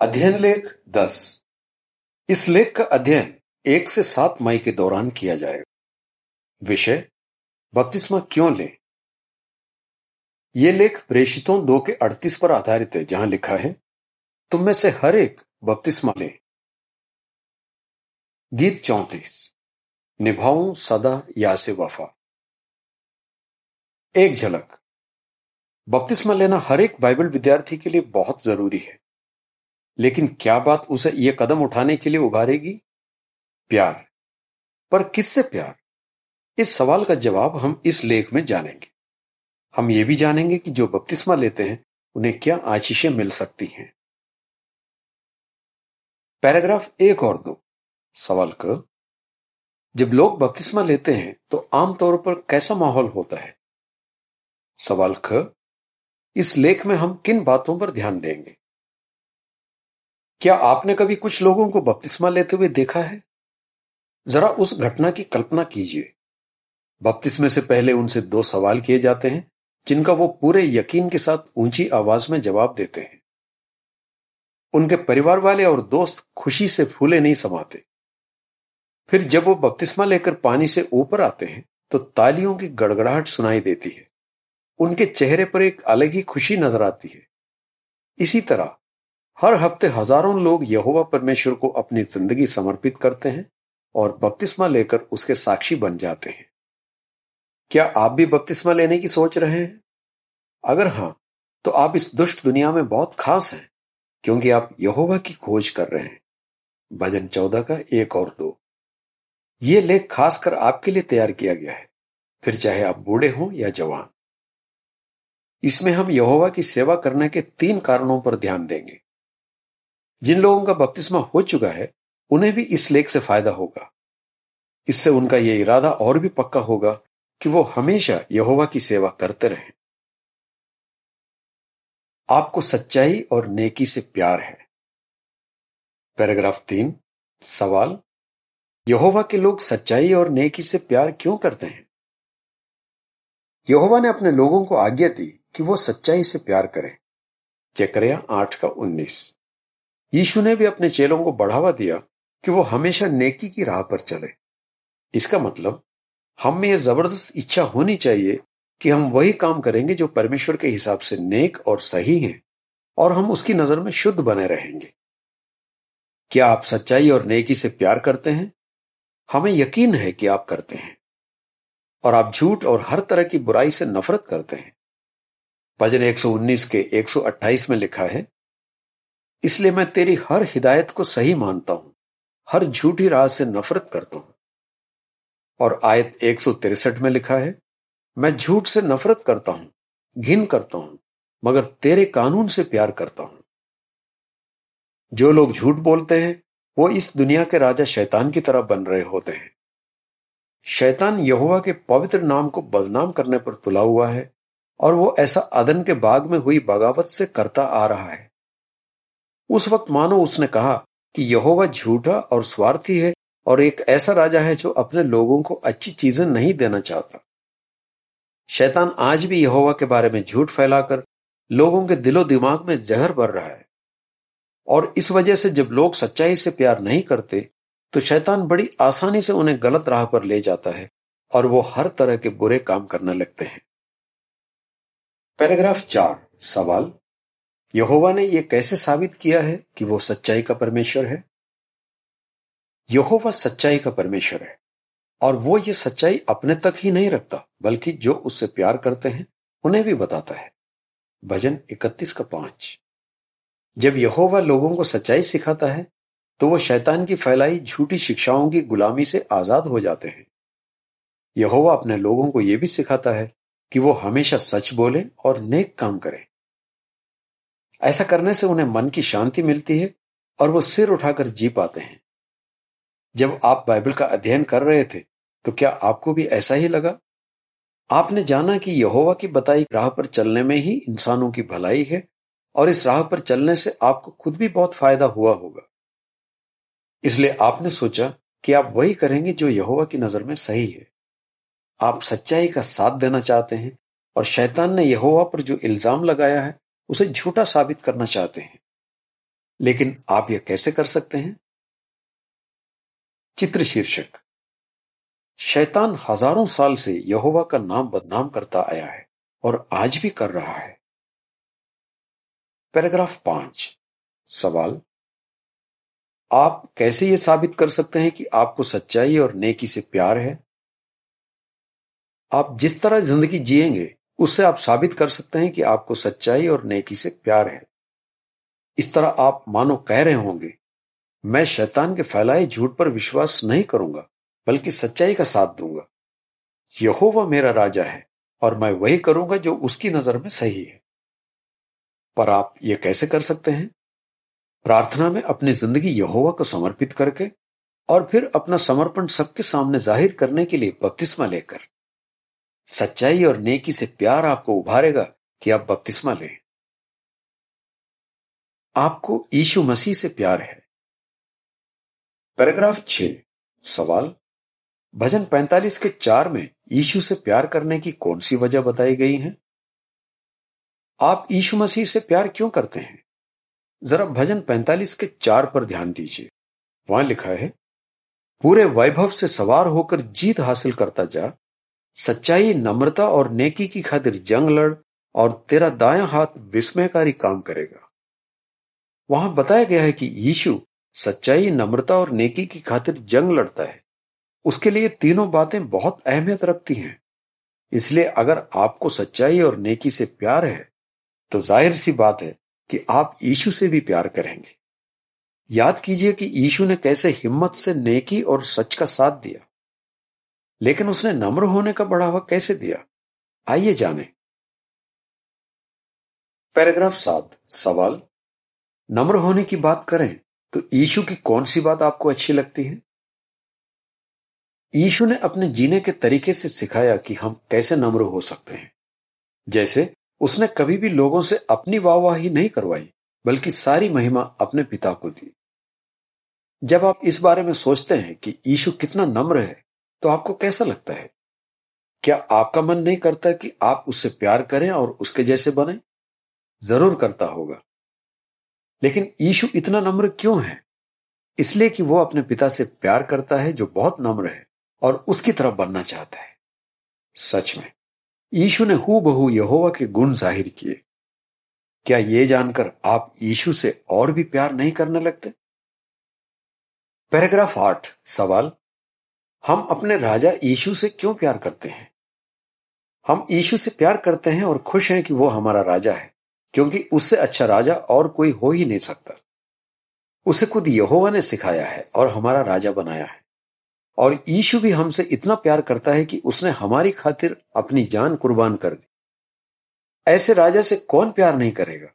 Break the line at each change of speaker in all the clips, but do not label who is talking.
अध्ययन लेख दस। इस लेख का अध्ययन एक से सात मई के दौरान किया जाएगा। विषय, बपतिस्मा क्यों लें? यह लेख प्रेषितों दो के अड़तीस पर आधारित है, जहाँ लिखा है, तुम में से हर एक बपतिस्मा लें। गीत चौतीस, निभाऊं सदा या से वफा। एक झलक, बपतिस्मा लेना हर एक बाइबल विद्यार्थी के लिए बहुत ज़रूरी है। लेकिन क्या बात उसे यह कदम उठाने के लिए उभारेगी? प्यार। पर किससे प्यार? इस सवाल का जवाब हम इस लेख में जानेंगे। हम ये भी जानेंगे कि जो बपतिस्मा लेते हैं, उन्हें क्या आशीषें मिल सकती हैं। पैराग्राफ एक और दो। सवाल क, जब लोग बपतिस्मा लेते हैं तो आमतौर पर कैसा माहौल होता है? सवाल ख, इस लेख में हम किन बातों पर ध्यान देंगे? क्या आपने कभी कुछ लोगों को बपतिस्मा लेते हुए देखा है? जरा उस घटना की कल्पना कीजिए। बपतिस्मे से पहले उनसे दो सवाल किए जाते हैं, जिनका वो पूरे यकीन के साथ ऊँची आवाज़ में जवाब देते हैं। उनके परिवार वाले और दोस्त खुशी से फूले नहीं समाते। फिर जब वो बपतिस्मा लेकर पानी से ऊपर आते हैं तो तालियों की गड़गड़ाहट सुनाई देती है। उनके चेहरे पर एक अलग ही खुशी नज़र आती है। इसी तरह हर हफ़्ते हज़ारों लोग यहोवा परमेश्वर को अपनी ज़िंदगी समर्पित करते हैं और बपतिस्मा लेकर उसके साक्षी बन जाते हैं। क्या आप भी बपतिस्मा लेने की सोच रहे हैं? अगर हाँ तो आप इस दुष्ट दुनिया में बहुत खास हैं, क्योंकि आप यहोवा की खोज कर रहे हैं। भजन चौदह का एक और दो। ये लेख खासकर आपके लिए तैयार किया गया है, फिर चाहे आप बूढ़े हों या जवान। इसमें हम यहोवा की सेवा करने के तीन कारणों पर ध्यान देंगे। जिन लोगों का बपतिस्मा हो चुका है, उन्हें भी इस लेख से फ़ायदा होगा। इससे उनका यह इरादा और भी पक्का होगा कि वो हमेशा यहोवा की सेवा करते रहें। आपको सच्चाई और नेकी से प्यार है। पैराग्राफ तीन, सवाल। यहोवा के लोग सच्चाई और नेकी से प्यार क्यों करते हैं? यहोवा ने अपने लोगों को आज्ञा दी कि वो सच्चाई से प्यार करें। जकरिया आठ का उन्नीस। यीशु ने भी अपने चेलों को बढ़ावा दिया कि वो हमेशा नेकी की राह पर चले। इसका मतलब हम में यह ज़बरदस्त इच्छा होनी चाहिए कि हम वही काम करेंगे जो परमेश्वर के हिसाब से नेक और सही है और हम उसकी नज़र में शुद्ध बने रहेंगे। क्या आप सच्चाई और नेकी से प्यार करते हैं? हमें यकीन है कि आप करते हैं। और आप झूठ और हर तरह की बुराई से नफरत करते हैं। भजन 119 के 128 में लिखा है इसलिए मैं तेरी हर हिदायत को सही मानता हूँ, हर झूठी राह से नफरत करता हूँ। और आयत एक में लिखा है, मैं झूठ से नफरत करता हूँ, घिन करता हूँ, मगर तेरे कानून से प्यार करता हूँ। जो लोग झूठ बोलते हैं, वो इस दुनिया के राजा शैतान की तरह बन रहे होते हैं। शैतान यहुआ के पवित्र नाम को बदनाम करने पर तुला हुआ है, और वो ऐसा अदन के बाग में हुई बगावत से करता आ रहा है। उस वक्त मानो उसने कहा कि यहोवा झूठा और स्वार्थी है और एक ऐसा राजा है जो अपने लोगों को अच्छी चीज़ें नहीं देना चाहता। शैतान आज भी यहोवा के बारे में झूठ फैलाकर लोगों के दिलो दिमाग में जहर भर रहा है। और इस वजह से जब लोग सच्चाई से प्यार नहीं करते तो शैतान बड़ी आसानी से उन्हें गलत राह पर ले जाता है और वो हर तरह के बुरे काम करने लगते हैं। पैराग्राफ चार, सवाल। यहोवा ने यह कैसे साबित किया है कि वो सच्चाई का परमेश्वर है? यहोवा सच्चाई का परमेश्वर है, और वो ये सच्चाई अपने तक ही नहीं रखता, बल्कि जो उससे प्यार करते हैं, उन्हें भी बताता है। भजन इकतीस का पाँच। जब यहोवा लोगों को सच्चाई सिखाता है तो वो शैतान की फैलाई झूठी शिक्षाओं की गुलामी से आज़ाद हो जाते हैं। यहोवा अपने लोगों को यह भी सिखाता है कि वो हमेशा सच बोले और नेक काम करें। ऐसा करने से उन्हें मन की शांति मिलती है और वो सिर उठाकर जी पाते हैं। जब आप बाइबल का अध्ययन कर रहे थे तो क्या आपको भी ऐसा ही लगा? आपने जाना कि यहोवा की बताई राह पर चलने में ही इंसानों की भलाई है और इस राह पर चलने से आपको खुद भी बहुत फ़ायदा हुआ होगा। इसलिए आपने सोचा कि आप वही करेंगे जो यहोवा की नज़र में सही है। आप सच्चाई का साथ देना चाहते हैं और शैतान ने यहोवा पर जो इल्ज़ाम लगाया है उसे झूठा साबित करना चाहते हैं। लेकिन आप यह कैसे कर सकते हैं? चित्र शीर्षक। शैतान हज़ारों साल से यहोवा का नाम बदनाम करता आया है और आज भी कर रहा है। पैराग्राफ पाँच। सवाल। आप कैसे यह साबित कर सकते हैं कि आपको सच्चाई और नेकी से प्यार है? आप जिस तरह ज़िंदगी जिएँगे उससे आप साबित कर सकते हैं कि आपको सच्चाई और नेकी से प्यार है। इस तरह आप मानो कह रहे होंगे, मैं शैतान के फैलाए झूठ पर विश्वास नहीं करूँगा, बल्कि सच्चाई का साथ दूँगा। यहोवा मेरा राजा है, और मैं वही करूँगा जो उसकी नज़र में सही है। पर आप ये कैसे कर सकते हैं? प्रार्थना में अपनी ज़िंदगी यहोवा को समर्पित करके, और फिर अपना समर्पण सबके सामने ज़ाहिर करने के लिए बपतिस्मा लेकर। सच्चाई और नेकी से प्यार आपको उभारेगा कि आप बपतिस्मा लें। आपको यीशु मसीह से प्यार है। पैराग्राफ छ सवाल। भजन 45 के चार में यीशु से प्यार करने की कौन सी वजह बताई गई है? आप यीशु मसीह से प्यार क्यों करते हैं? जरा भजन 45 के चार पर ध्यान दीजिए। वहाँ लिखा है, पूरे वैभव से सवार होकर जीत हासिल करता जा सच्चाई, नम्रता और नेकी की खातिर जंग लड़ और तेरा दाया हाथ विस्मयकारी काम करेगा। वहाँ बताया गया है कि यीशु सच्चाई, नम्रता और नेकी की खातिर जंग लड़ता है। उसके लिए तीनों बातें बहुत अहमियत रखती हैं। इसलिए अगर आपको सच्चाई और नेकी से प्यार है तो ज़ाहिर सी बात है कि आप यीशु से भी प्यार करेंगे। याद कीजिए कि यीशु ने कैसे हिम्मत से नेकी और सच का साथ दिया। लेकिन उसने नम्र होने का बढ़ावा कैसे दिया? आइए जाने। पैराग्राफ सात, सवाल। नम्र होने की बात करें तो ईशु की कौन सी बात आपको अच्छी लगती है? ईशु ने अपने जीने के तरीके से सिखाया कि हम कैसे नम्र हो सकते हैं। जैसे, उसने कभी भी लोगों से अपनी वाहवाही नहीं करवाई, बल्कि सारी महिमा अपने पिता को दी। जब आप इस बारे में सोचते हैं कि यीशु कितना नम्र है तो आपको कैसा लगता है? क्या आपका मन नहीं करता कि आप उससे प्यार करें और उसके जैसे बने? ज़रूर करता होगा। लेकिन यीशु इतना नम्र क्यों है? इसलिए कि वो अपने पिता से प्यार करता है जो बहुत नम्र है और उसकी तरफ़ बनना चाहता है। सच में, यीशु ने हु बहु यहोवा के गुण ज़ाहिर किए। क्या ये जानकर आप यीशु से और भी प्यार नहीं करने लगते? पैराग्राफ आठ, सवाल हम अपने राजा यीशु से क्यों प्यार करते हैं? हम यीशु से प्यार करते हैं और खुश हैं कि वो हमारा राजा है, क्योंकि उससे अच्छा राजा और कोई हो ही नहीं सकता। उसे खुद यहोवा ने सिखाया है और हमारा राजा बनाया है। और यीशु भी हमसे इतना प्यार करता है कि उसने हमारी खातिर अपनी जान कुर्बान कर दी। ऐसे राजा से कौन प्यार नहीं करेगा?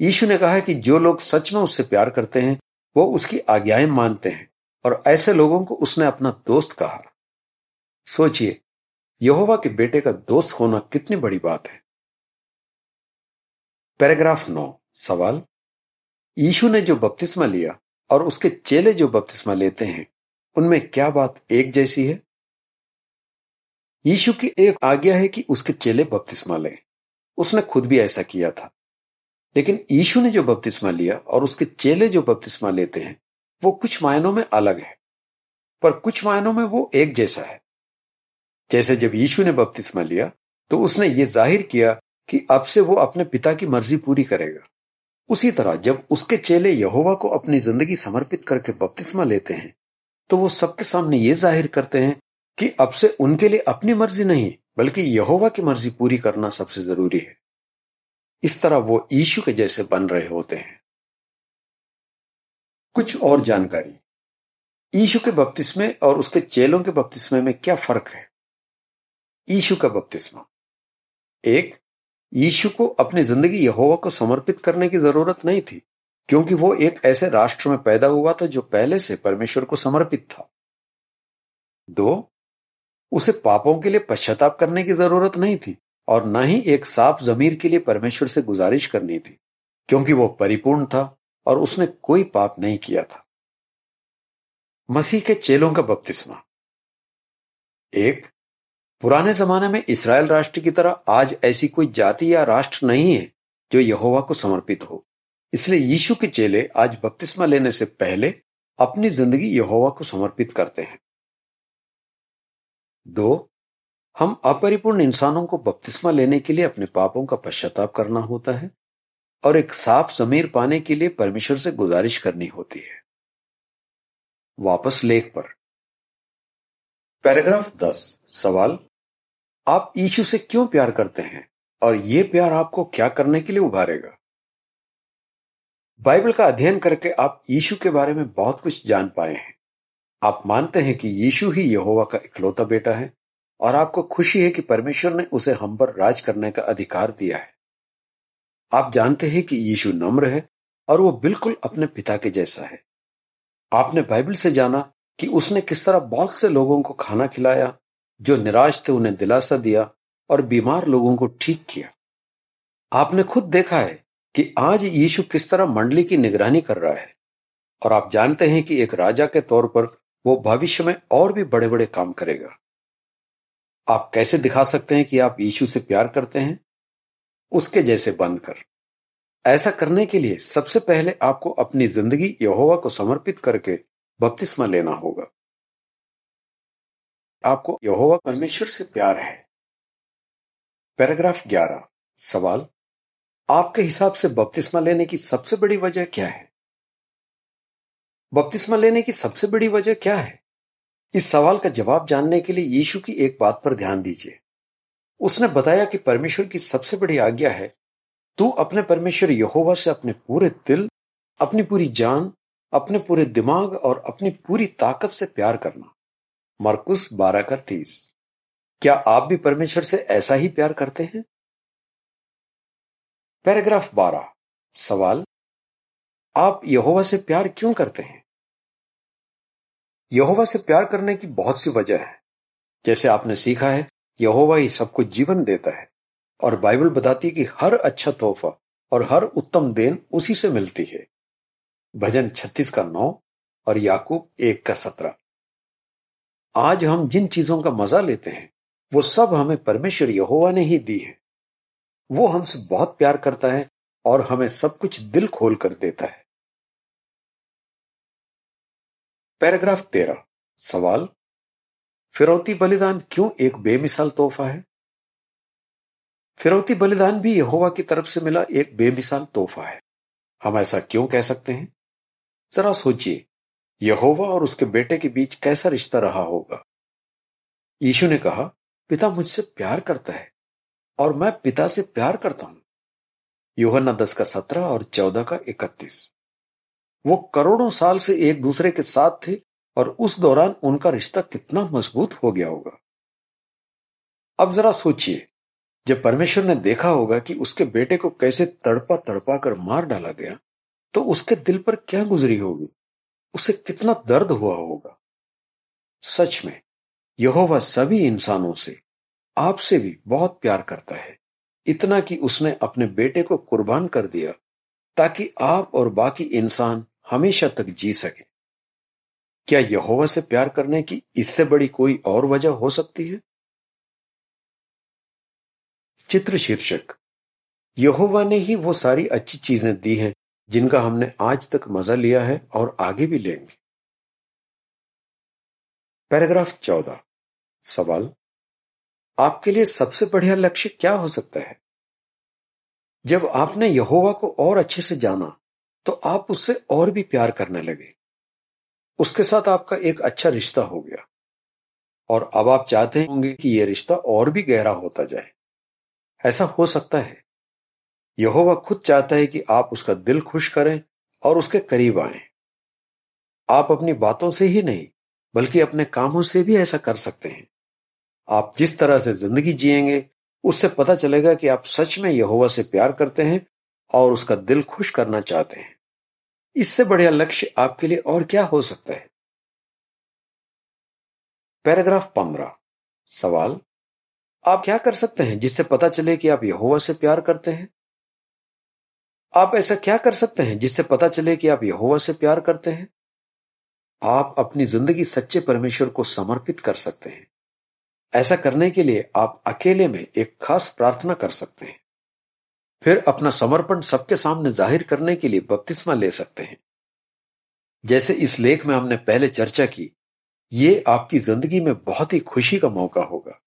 यीशु ने कहा कि जो लोग सच में उससे प्यार करते हैं, वो उसकी आज्ञाएँ मानते हैं। और ऐसे लोगों को उसने अपना दोस्त कहा। सोचिए, यहोवा के बेटे का दोस्त होना कितनी बड़ी बात है। पैराग्राफ नौ, सवाल। यीशु ने जो बपतिस्मा लिया और उसके चेले जो बपतिस्मा लेते हैं, उनमें क्या बात एक जैसी है? यीशु की एक आज्ञा है कि उसके चेले बपतिस्मा लें। उसने खुद भी ऐसा किया था। लेकिन यीशु ने जो बपतिस्मा लिया और उसके चेले जो बपतिस्मा लेते हैं वो कुछ मायनों में अलग है, पर कुछ मायनों में वो एक जैसा है। जैसे जब यीशु ने बपतिस्मा लिया तो उसने ये ज़ाहिर किया कि अब से वो अपने पिता की मर्ज़ी पूरी करेगा। उसी तरह जब उसके चेले यहोवा को अपनी ज़िंदगी समर्पित करके बपतिस्मा लेते हैं तो वो सबके सामने ये ज़ाहिर करते हैं कि अब से उनके लिए अपनी मर्ज़ी नहीं, बल्कि यहोवा की मर्ज़ी पूरी करना सबसे ज़रूरी है। इस तरह वो यीशु के जैसे बन रहे होते हैं। कुछ और जानकारी। ईशु के बपतिस्मे और उसके चेलों के बपतिस्मे में क्या फ़र्क है? ईशु का बपतिस्मा। एक, यीशु को अपनी ज़िंदगी यहोवा को समर्पित करने की ज़रूरत नहीं थी, क्योंकि वो एक ऐसे राष्ट्र में पैदा हुआ था जो पहले से परमेश्वर को समर्पित था। दो, उसे पापों के लिए पश्चाताप करने की ज़रूरत नहीं थी और न ही एक साफ़ जमीर के लिए परमेश्वर से गुजारिश करनी थी, क्योंकि वो परिपूर्ण था और उसने कोई पाप नहीं किया था। मसीह के चेलों का बपतिस्मा। एक, पुराने जमाने में इसराइल राष्ट्र की तरह आज ऐसी कोई जाति या राष्ट्र नहीं है जो यहोवा को समर्पित हो। इसलिए यीशु के चेले आज बपतिस्मा लेने से पहले अपनी ज़िंदगी यहोवा को समर्पित करते हैं। दो, हम अपरिपूर्ण इंसानों को बपतिस्मा लेने के लिए अपने पापों का पश्चाताप करना होता है। और एक साफ़ जमीर पाने के लिए परमेश्वर से गुजारिश करनी होती है। वापस लेख पर। पैराग्राफ दस, सवाल। आप यीशु से क्यों प्यार करते हैं और यह प्यार आपको क्या करने के लिए उभारेगा? बाइबल का अध्ययन करके आप यीशु के बारे में बहुत कुछ जान पाए हैं। आप मानते हैं कि यीशु ही यहोवा का इकलौता बेटा है और आपको खुशी है कि परमेश्वर ने उसे हम पर राज करने का अधिकार दिया है। आप जानते हैं कि यीशु नम्र है और वो बिल्कुल अपने पिता के जैसा है। आपने बाइबल से जाना कि उसने किस तरह बहुत से लोगों को खाना खिलाया, जो निराश थे, उन्हें दिलासा दिया और बीमार लोगों को ठीक किया। आपने खुद देखा है कि आज यीशु किस तरह मंडली की निगरानी कर रहा है और आप जानते हैं कि एक राजा के तौर पर वो भविष्य में और भी बड़े बड़े काम करेगा। आप कैसे दिखा सकते हैं कि आप यीशु से प्यार करते हैं? उसके जैसे बनकर। ऐसा करने के लिए सबसे पहले आपको अपनी ज़िंदगी यहोवा को समर्पित करके बपतिस्मा लेना होगा। आपको यहोवा परमेश्वर से प्यार है। पैराग्राफ 11 सवाल, आपके हिसाब से बपतिस्मा लेने की सबसे बड़ी वजह क्या है? बपतिस्मा लेने की सबसे बड़ी वजह क्या है? इस सवाल का जवाब जानने के लिए यीशु की एक बात पर ध्यान दीजिए। उसने बताया कि परमेश्वर की सबसे बड़ी आज्ञा है, तू अपने परमेश्वर यहोवा से अपने पूरे दिल, अपनी पूरी जान, अपने पूरे दिमाग और अपनी पूरी ताकत से प्यार करना। मरकुस बारह का तीस। क्या आप भी परमेश्वर से ऐसा ही प्यार करते हैं? पैराग्राफ बारह। सवाल, आप यहोवा से प्यार क्यों करते हैं? यहोवा से प्यार करने की बहुत सी वजह है। जैसे आपने सीखा है यहोवा ही सबको जीवन देता है और बाइबल बताती है कि हर अच्छा तोहफा और हर उत्तम देन उसी से मिलती है। भजन छत्तीस का नौ और याकूब एक का सत्रह। आज हम जिन चीज़ों का मज़ा लेते हैं, वो सब हमें परमेश्वर यहोवा ने ही दी है। वो हमसे बहुत प्यार करता है और हमें सब कुछ दिल खोल कर देता है। पैराग्राफ तेरह, सवाल फिरौती बलिदान क्यों एक बेमिसाल तोहफा है? फिरौती बलिदान भी यहोवा की तरफ़ से मिला एक बेमिसाल तोहफा है। हम ऐसा क्यों कह सकते हैं? जरा सोचिए, यहोवा और उसके बेटे के बीच कैसा रिश्ता रहा होगा? यीशु ने कहा, पिता मुझसे प्यार करता है, और मैं पिता से प्यार करता हूँ। योहन्ना दस का सत्रह और चौदह का इकतीस। वो करोड़ों साल से एक दूसरे के साथ थे और उस दौरान उनका रिश्ता कितना मज़बूत हो गया होगा। अब जरा सोचिए, जब परमेश्वर ने देखा होगा कि उसके बेटे को कैसे तड़पा तड़पा कर मार डाला गया तो उसके दिल पर क्या गुजरी होगी? उसे कितना दर्द हुआ होगा। सच में, यहोवा सभी इंसानों से, आपसे भी बहुत प्यार करता है। इतना कि उसने अपने बेटे को कुर्बान कर दिया, ताकि आप और बाकी इंसान हमेशा तक जी सके। क्या यहोवा से प्यार करने की इससे बड़ी कोई और वजह हो सकती है? चित्र शीर्षक। यहोवा ने ही वो सारी अच्छी चीज़ें दी हैं, जिनका हमने आज तक मज़ा लिया है और आगे भी लेंगे। पैराग्राफ चौदह। सवाल। आपके लिए सबसे बढ़िया लक्ष्य क्या हो सकता है? जब आपने यहोवा को और अच्छे से जाना तो आप उससे और भी प्यार करने लगे। उसके साथ आपका एक अच्छा रिश्ता हो गया। और अब आप चाहते होंगे कि यह रिश्ता और भी गहरा होता जाए। ऐसा हो सकता है। यहोवा खुद चाहता है कि आप उसका दिल खुश करें और उसके करीब आए। आप अपनी बातों से ही नहीं, बल्कि अपने कामों से भी ऐसा कर सकते हैं। आप जिस तरह से ज़िंदगी जिएँगे, उससे पता चलेगा कि आप सच में यहोवा से प्यार करते हैं और उसका दिल खुश करना चाहते हैं। इससे बढ़िया लक्ष्य आपके लिए और क्या हो सकता है? पैराग्राफ पंद्रह। सवाल, आप क्या कर सकते हैं जिससे पता चले कि आप यहोवा से प्यार करते हैं? आप ऐसा क्या कर सकते हैं जिससे पता चले कि आप यहोवा से प्यार करते हैं? आप अपनी ज़िंदगी सच्चे परमेश्वर को समर्पित कर सकते हैं। ऐसा करने के लिए आप अकेले में एक खास प्रार्थना कर सकते हैं। फिर अपना समर्पण सबके सामने ज़ाहिर करने के लिए बपतिस्मा ले सकते हैं। जैसे इस लेख में हमने पहले चर्चा की, ये आपकी ज़िंदगी में बहुत ही खुशी का मौका होगा।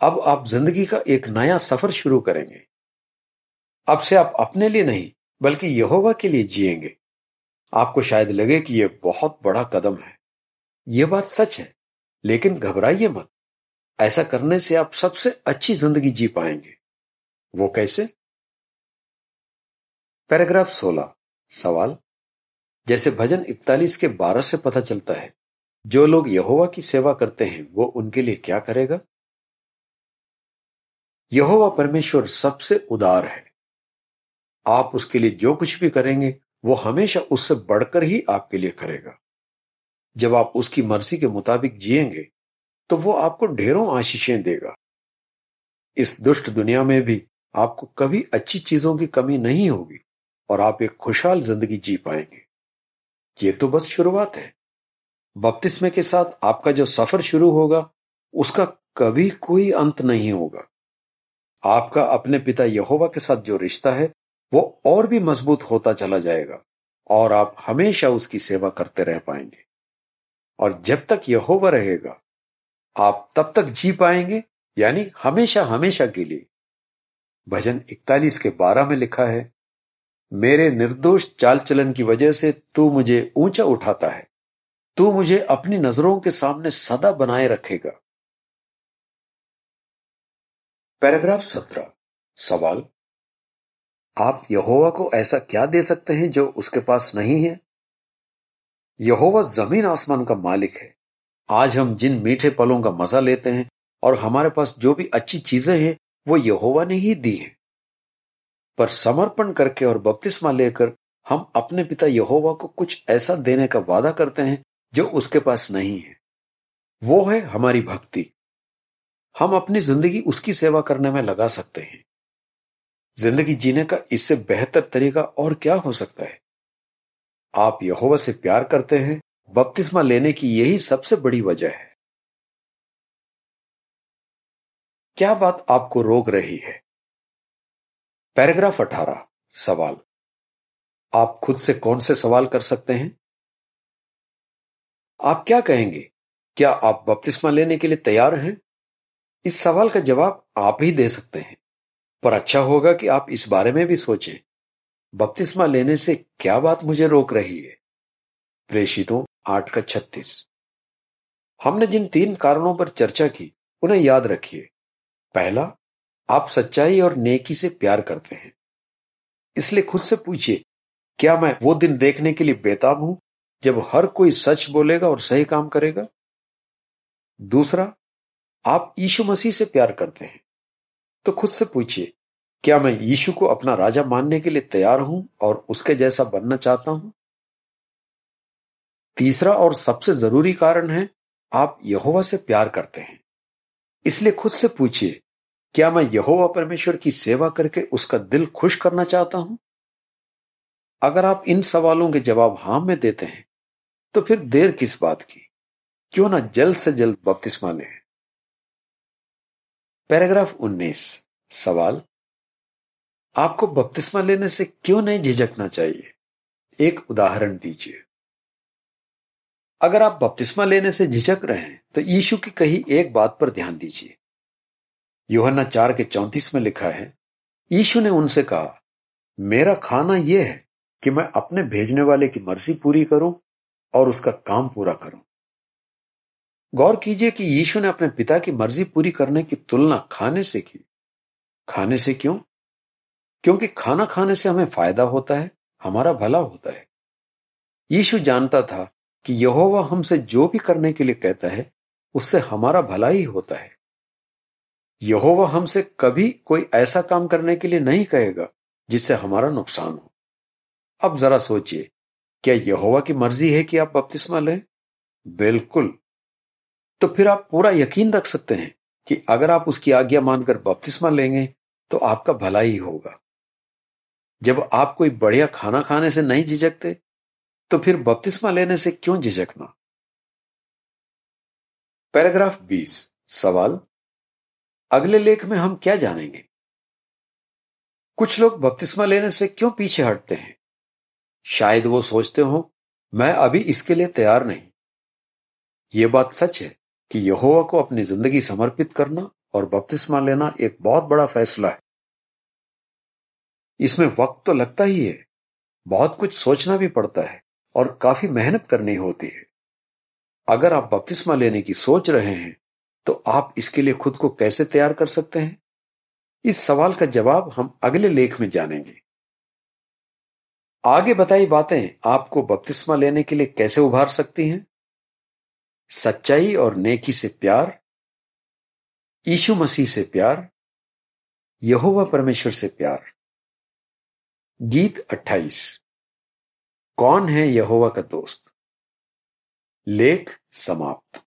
अब आप ज़िंदगी का एक नया सफ़र शुरू करेंगे। अब से आप अपने लिए नहीं, बल्कि यहोवा के लिए जिएँगे। आपको शायद लगे कि यह बहुत बड़ा कदम है। यह बात सच है, लेकिन घबराइए मत। ऐसा करने से आप सबसे अच्छी ज़िंदगी जी पाएँगे। वो कैसे? पैराग्राफ 16 सवाल। जैसे भजन इकतालीस के बारह से पता चलता है, जो लोग यहोवा की सेवा करते हैं, वो उनके लिए क्या करेगा? यहोवा परमेश्वर सबसे उदार है। आप उसके लिए जो कुछ भी करेंगे, वो हमेशा उससे बढ़कर ही आपके लिए करेगा। जब आप उसकी मर्ज़ी के मुताबिक जिएँगे तो वो आपको ढेरों आशीषें देगा। इस दुष्ट दुनिया में भी आपको कभी अच्छी चीज़ों की कमी नहीं होगी और आप एक खुशहाल ज़िंदगी जी पाएँगे। ये तो बस शुरुआत है। बपतिस्मे के साथ आपका जो सफ़र शुरू होगा, उसका कभी कोई अंत नहीं होगा। आपका अपने पिता यहोवा के साथ जो रिश्ता है, वो और भी मज़बूत होता चला जाएगा और आप हमेशा उसकी सेवा करते रह पाएँगे। और जब तक यहोवा रहेगा, आप तब तक जी पाएँगे, यानी हमेशा हमेशा के लिए। भजन इकतालीस के बारह में लिखा है, मेरे निर्दोष चाल चलन की वजह से तू मुझे ऊँचा उठाता है, तू मुझे अपनी नज़रों के सामने सदा बनाए रखेगा। पैराग्राफ सत्रह, सवाल, आप यहोवा को ऐसा क्या दे सकते हैं जो उसके पास नहीं है? यहोवा ज़मीन आसमान का मालिक है, आज हम जिन मीठे पलों का मज़ा लेते हैं और हमारे पास जो भी अच्छी चीज़ें हैं वो यहोवा ने ही दी है। पर समर्पण करके और बपतिस्मा लेकर हम अपने पिता यहोवा को कुछ ऐसा देने का वादा करते हैं जो उसके पास नहीं है। वो है हमारी भक्ति। हम अपनी ज़िंदगी उसकी सेवा करने में लगा सकते हैं। ज़िंदगी जीने का इससे बेहतर तरीका और क्या हो सकता है? आप यहोवा से प्यार करते हैं, बपतिस्मा लेने की यही सबसे बड़ी वजह है। क्या बात आपको रोक रही है? पैराग्राफ अठारह, सवाल। आप खुद से कौन से सवाल कर सकते हैं? आप क्या कहेंगे? क्या आप बपतिस्मा लेने के लिए तैयार हैं? इस सवाल का जवाब आप ही दे सकते हैं। पर अच्छा होगा कि आप इस बारे में भी सोचें। बपतिस्मा लेने से क्या बात मुझे रोक रही है? प्रेषितों, आठ का छत्तीस। हमने जिन तीन कारणों पर चर्चा की, उन्हें याद रखिए। पहला, आप सच्चाई और नेकी से प्यार करते हैं। इसलिए खुद से पूछिए, क्या मैं वो दिन देखने के लिए बेताब हूँ जब हर कोई सच बोलेगा और सही काम करेगा? दूसरा, आप यीशु मसीह से प्यार करते हैं। तो खुद से पूछिए, क्या मैं यीशु को अपना राजा मानने के लिए तैयार हूँ और उसके जैसा बनना चाहता हूँ? तीसरा और सबसे ज़रूरी कारण है, आप यहोवा से प्यार करते हैं। इसलिए खुद से पूछिए क्या मैं यहोवा परमेश्वर की सेवा करके उसका दिल खुश करना चाहता हूँ? अगर आप इन सवालों के जवाब हाँ में देते हैं तो फिर देर किस बात की? क्यों ना जल्द से जल्द बपतिस्मा लें? पैराग्राफ 19 सवाल। आपको बपतिस्मा लेने से क्यों नहीं झिझकना चाहिए? एक उदाहरण दीजिए। अगर आप बपतिस्मा लेने से झिझक रहे हैं तो यीशु की कही एक बात पर ध्यान दीजिए। योहन्ना चार के चौंतीस में लिखा है, यीशु ने उनसे कहा, मेरा खाना यह है कि मैं अपने भेजने वाले की मर्ज़ी पूरी करूँ और उसका काम पूरा करूँ। गौर कीजिए कि यीशु ने अपने पिता की मर्ज़ी पूरी करने की तुलना खाने से की। खाने से क्यों? क्योंकि खाना खाने से हमें फ़ायदा होता है, हमारा भला होता है। यीशु जानता था कि यहोवा हमसे जो भी करने के लिए कहता है, उससे हमारा भला ही होता है। यहोवा हमसे कभी कोई ऐसा काम करने के लिए नहीं कहेगा जिससे हमारा नुकसान हो। अब जरा सोचिए, क्या यहोवा की मर्ज़ी है कि आप बपतिस्मा लें? बिल्कुल। तो फिर आप पूरा यकीन रख सकते हैं कि अगर आप उसकी आज्ञा मानकर बपतिस्मा लेंगे तो आपका भला ही होगा। जब आप कोई बढ़िया खाना खाने से नहीं झिझकते तो फिर बपतिस्मा लेने से क्यों झिझकना? पैराग्राफ 20 सवाल? अगले लेख में हम क्या जानेंगे? कुछ लोग बपतिस्मा लेने से क्यों पीछे हटते हैं? शायद वो सोचते हो, मैं अभी इसके लिए तैयार नहीं। ये बात सच है कि यहोवा को अपनी ज़िंदगी समर्पित करना और बपतिस्मा लेना एक बहुत बड़ा फैसला है। इसमें वक्त तो लगता ही है, बहुत कुछ सोचना भी पड़ता है और काफ़ी मेहनत करनी होती है। अगर आप बपतिस्मा लेने की सोच रहे हैं तो आप इसके लिए खुद को कैसे तैयार कर सकते हैं? इस सवाल का जवाब हम अगले लेख में जानेंगे। आगे बताई बातें आपको बपतिस्मा लेने के लिए कैसे उभार सकती हैं? सच्चाई और नेकी से प्यार, यीशु मसीह से प्यार, यहोवा परमेश्वर से प्यार। गीत 28 कौन है यहोवा का दोस्त? लेख समाप्त।